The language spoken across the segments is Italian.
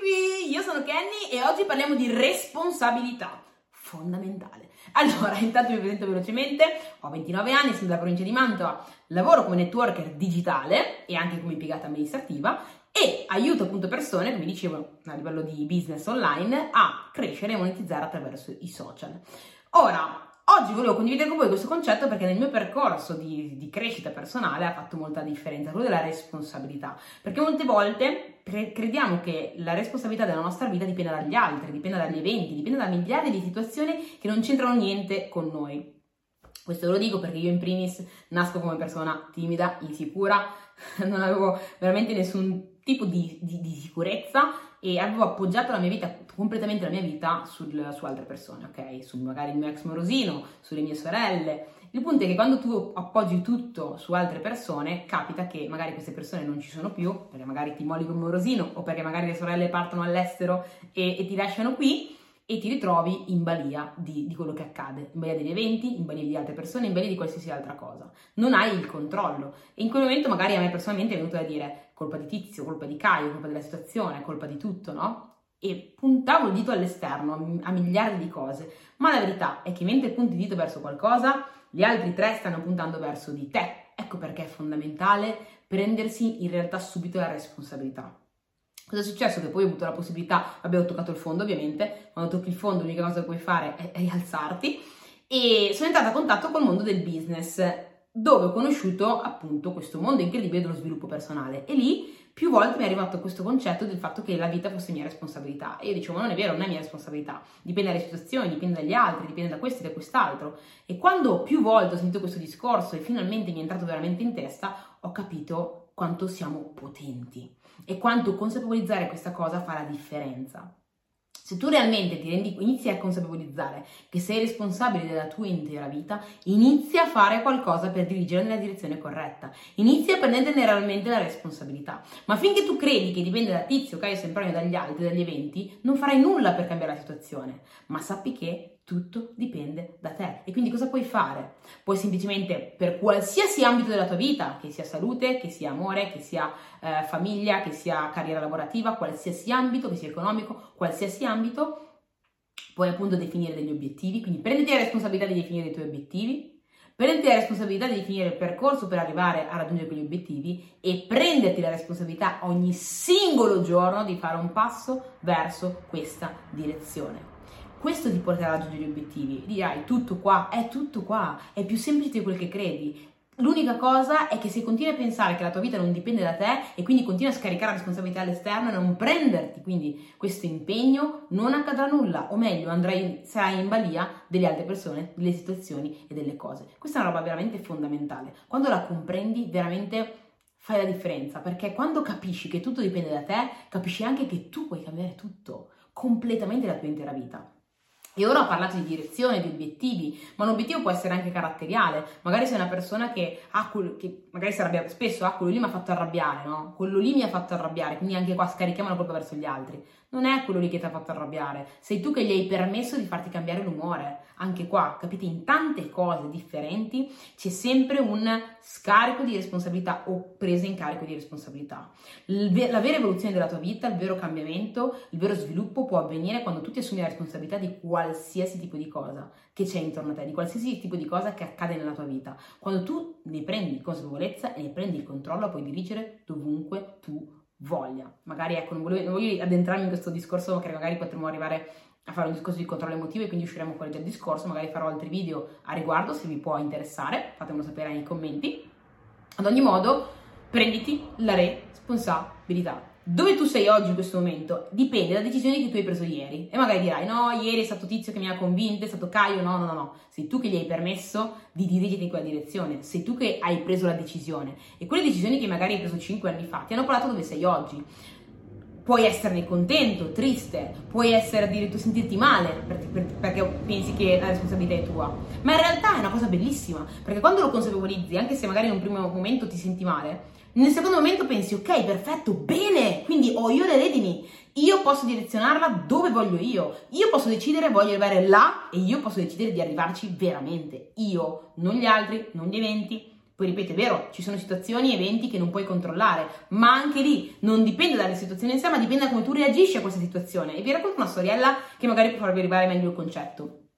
qui, io sono Kenny e oggi parliamo di responsabilità fondamentale. Allora, intanto mi presento velocemente, ho 29 anni, sono della provincia di Mantova, lavoro come networker digitale e anche come impiegata amministrativa e aiuto appunto persone, come dicevo, a livello di business online, a crescere e monetizzare attraverso i social. Ora, Oggi volevo condividere con voi questo concetto perché nel mio percorso di, di, crescita personale ha fatto molta differenza, quello della responsabilità. Perché molte volte pre- crediamo che la responsabilità della nostra vita dipenda dagli altri, dipenda dagli eventi, dipenda da migliaia di situazioni che non c'entrano niente con noi. Questo ve lo dico perché io in primis nasco come persona timida, insicura, non avevo veramente nessun tipo di, di, di sicurezza e avevo appoggiato la mia vita, completamente la mia vita sul, su altre persone, ok? Su magari il mio ex morosino, sulle mie sorelle. Il punto è che quando tu appoggi tutto su altre persone, capita che magari queste persone non ci sono più, perché magari ti molli con un morosino o perché magari le sorelle partono all'estero e, e ti lasciano qui e ti ritrovi in balia di, di, quello che accade, in balia degli eventi, in balia di altre persone, in balia di qualsiasi altra cosa. Non hai il controllo. E in quel momento magari a me personalmente è venuto da dire colpa di Tizio, colpa di Caio, colpa della situazione, colpa di tutto, no? E puntavo il dito all'esterno a, miliardi di cose. Ma la verità è che mentre punti il dito verso qualcosa, gli altri tre stanno puntando verso di te. Ecco perché è fondamentale prendersi in realtà subito la responsabilità. Cosa è successo? Che poi ho avuto la possibilità, ho toccato il fondo ovviamente, quando tocchi il fondo l'unica cosa che puoi fare è, è alzarti e sono entrata a contatto col mondo del business dove ho conosciuto appunto questo mondo incredibile dello sviluppo personale. E lì più volte mi è arrivato questo concetto del fatto che la vita fosse mia responsabilità. E io dicevo ma non è vero, non è mia responsabilità, dipende dalle situazioni, dipende dagli altri, dipende da questo e da quest'altro. E quando più volte ho sentito questo discorso e finalmente mi è entrato veramente in testa ho capito quanto siamo potenti e quanto consapevolizzare questa cosa fa la differenza. Se tu realmente ti rendi, inizi a consapevolizzare che sei responsabile della tua intera vita, inizia a fare qualcosa per dirigere nella direzione corretta. Inizia a prenderne realmente la responsabilità. Ma finché tu credi che dipende da Tizio, Caio, Sempronio, dagli altri, dagli eventi, non farai nulla per cambiare la situazione. Ma sappi che tutto dipende da te. E quindi cosa puoi fare? Puoi semplicemente, per qualsiasi ambito della tua vita, che sia salute, che sia amore, che sia eh, famiglia, che sia carriera lavorativa, qualsiasi ambito, che sia economico, qualsiasi ambito, puoi appunto definire degli obiettivi. Quindi prenditi la responsabilità di definire i tuoi obiettivi, prenditi la responsabilità di definire il percorso per arrivare a raggiungere quegli obiettivi e prenderti la responsabilità ogni singolo giorno di fare un passo verso questa direzione questo ti porterà a raggiungere gli obiettivi. Dirai tutto qua, è tutto qua, è più semplice di quel che credi. L'unica cosa è che se continui a pensare che la tua vita non dipende da te e quindi continui a scaricare la responsabilità all'esterno e non prenderti quindi questo impegno, non accadrà nulla, o meglio, andrai, sarai in balia delle altre persone, delle situazioni e delle cose. Questa è una roba veramente fondamentale. Quando la comprendi, veramente fai la differenza, perché quando capisci che tutto dipende da te, capisci anche che tu puoi cambiare tutto, completamente la tua intera vita. E ora ho parlato di direzione, di obiettivi, ma un obiettivo può essere anche caratteriale. Magari sei una persona che, ha quel, che magari si arrabbia spesso, ah, quello lì mi ha fatto arrabbiare, no? Quello lì mi ha fatto arrabbiare, quindi anche qua scarichiamo la colpa verso gli altri. Non è quello lì che ti ha fatto arrabbiare, sei tu che gli hai permesso di farti cambiare l'umore. Anche qua, capite, in tante cose differenti c'è sempre un scarico di responsabilità o presa in carico di responsabilità. La vera evoluzione della tua vita, il vero cambiamento, il vero sviluppo può avvenire quando tu ti assumi la responsabilità di qualsiasi tipo di cosa che c'è intorno a te, di qualsiasi tipo di cosa che accade nella tua vita. Quando tu ne prendi consapevolezza e ne prendi il controllo, puoi dirigere dovunque tu voglia. Magari ecco, non voglio, non voglio addentrarmi in questo discorso perché magari potremmo arrivare a fare un discorso di controllo emotivo e quindi usciremo fuori dal discorso, magari farò altri video a riguardo se vi può interessare, fatemelo sapere nei commenti. Ad ogni modo, prenditi la responsabilità dove tu sei oggi in questo momento dipende da decisioni che tu hai preso ieri. E magari dirai: No, ieri è stato Tizio che mi ha convinto, è stato Caio. No, no, no, no. Sei tu che gli hai permesso di dirigerti in quella direzione. Sei tu che hai preso la decisione. E quelle decisioni che magari hai preso 5 anni fa ti hanno portato dove sei oggi. Puoi esserne contento, triste, puoi essere addirittura sentirti male perché, perché pensi che la responsabilità è tua. Ma in realtà è una cosa bellissima perché quando lo consapevolizzi, anche se magari in un primo momento ti senti male, nel secondo momento pensi, ok, perfetto, bene, quindi ho io le redini, io posso direzionarla dove voglio io, io posso decidere voglio arrivare là e io posso decidere di arrivarci veramente, io, non gli altri, non gli eventi, Poi ripeto, è vero, ci sono situazioni, eventi che non puoi controllare, ma anche lì non dipende dalle situazioni in sé, ma dipende da come tu reagisci a questa situazione. E vi racconto una storiella che magari può farvi arrivare meglio il concetto.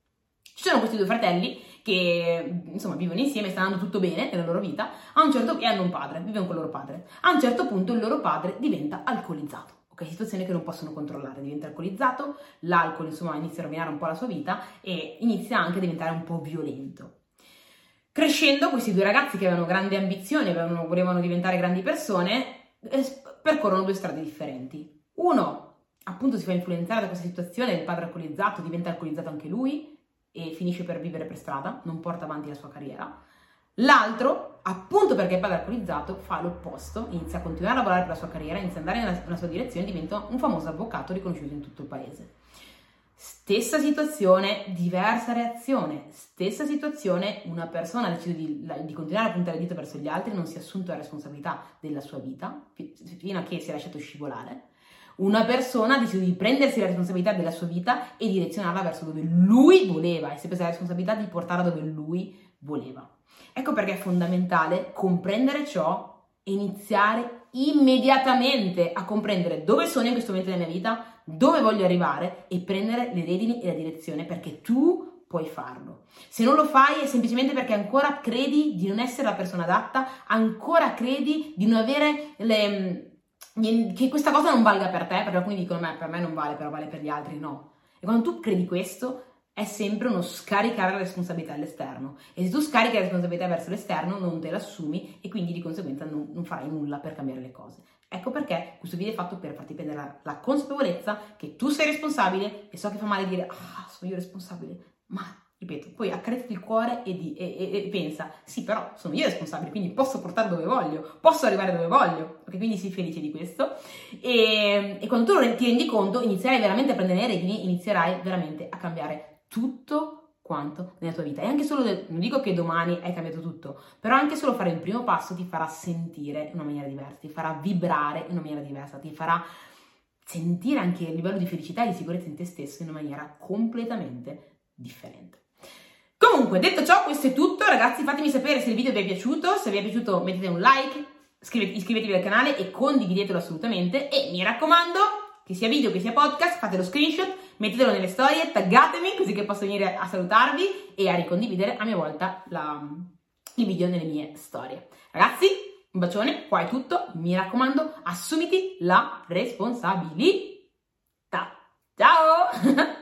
Ci sono questi due fratelli che insomma vivono insieme, sta andando tutto bene nella loro vita, a un certo e hanno un padre, vivono con il loro padre. A un certo punto il loro padre diventa alcolizzato. Ok, situazione che non possono controllare, diventa alcolizzato, l'alcol insomma inizia a rovinare un po' la sua vita e inizia anche a diventare un po' violento. Crescendo, questi due ragazzi che avevano grandi ambizioni, avevano, volevano diventare grandi persone, eh, percorrono due strade differenti. Uno, appunto, si fa influenzare da questa situazione, il padre alcolizzato, diventa alcolizzato anche lui e finisce per vivere per strada, non porta avanti la sua carriera. L'altro, appunto perché è padre alcolizzato, fa l'opposto, inizia a continuare a lavorare per la sua carriera, inizia ad andare nella, nella sua direzione e diventa un famoso avvocato riconosciuto in tutto il paese. Stessa situazione, diversa reazione. Stessa situazione, una persona decide di, di, continuare a puntare il dito verso gli altri, non si è assunto la responsabilità della sua vita, fino a che si è lasciato scivolare. Una persona decide di prendersi la responsabilità della sua vita e direzionarla verso dove lui voleva e si è presa la responsabilità di portarla dove lui voleva. Ecco perché è fondamentale comprendere ciò e iniziare immediatamente a comprendere dove sono in questo momento della mia vita, dove voglio arrivare e prendere le redini e la direzione perché tu puoi farlo. Se non lo fai è semplicemente perché ancora credi di non essere la persona adatta, ancora credi di non avere le che questa cosa non valga per te, perché alcuni dicono, per me non vale, però vale per gli altri, no. E quando tu credi questo, è sempre uno scaricare la responsabilità all'esterno. E se tu scarichi la responsabilità verso l'esterno, non te l'assumi e quindi di conseguenza non, non farai nulla per cambiare le cose. Ecco perché questo video è fatto per farti prendere la, la consapevolezza che tu sei responsabile e so che fa male dire ah, sono io responsabile, ma ripeto, poi accarezzati il cuore e, di, e, e, e, pensa sì, però sono io responsabile, quindi posso portare dove voglio, posso arrivare dove voglio, ok? Quindi sii felice di questo e, quando tu ti rendi conto inizierai veramente a prendere le redini, inizierai veramente a cambiare tutto quanto nella tua vita. E anche solo, non dico che domani hai cambiato tutto, però anche solo fare il primo passo ti farà sentire in una maniera diversa, ti farà vibrare in una maniera diversa, ti farà sentire anche il livello di felicità e di sicurezza in te stesso in una maniera completamente differente. Comunque, detto ciò, questo è tutto. Ragazzi, fatemi sapere se il video vi è piaciuto. Se vi è piaciuto, mettete un like, iscrivetevi al canale e condividetelo assolutamente. E mi raccomando, che sia video che sia podcast, fate lo screenshot, mettetelo nelle storie, taggatemi così che posso venire a salutarvi e a ricondividere a mia volta la, il video nelle mie storie. Ragazzi, un bacione, qua è tutto. Mi raccomando, assumiti la responsabilità. Ciao!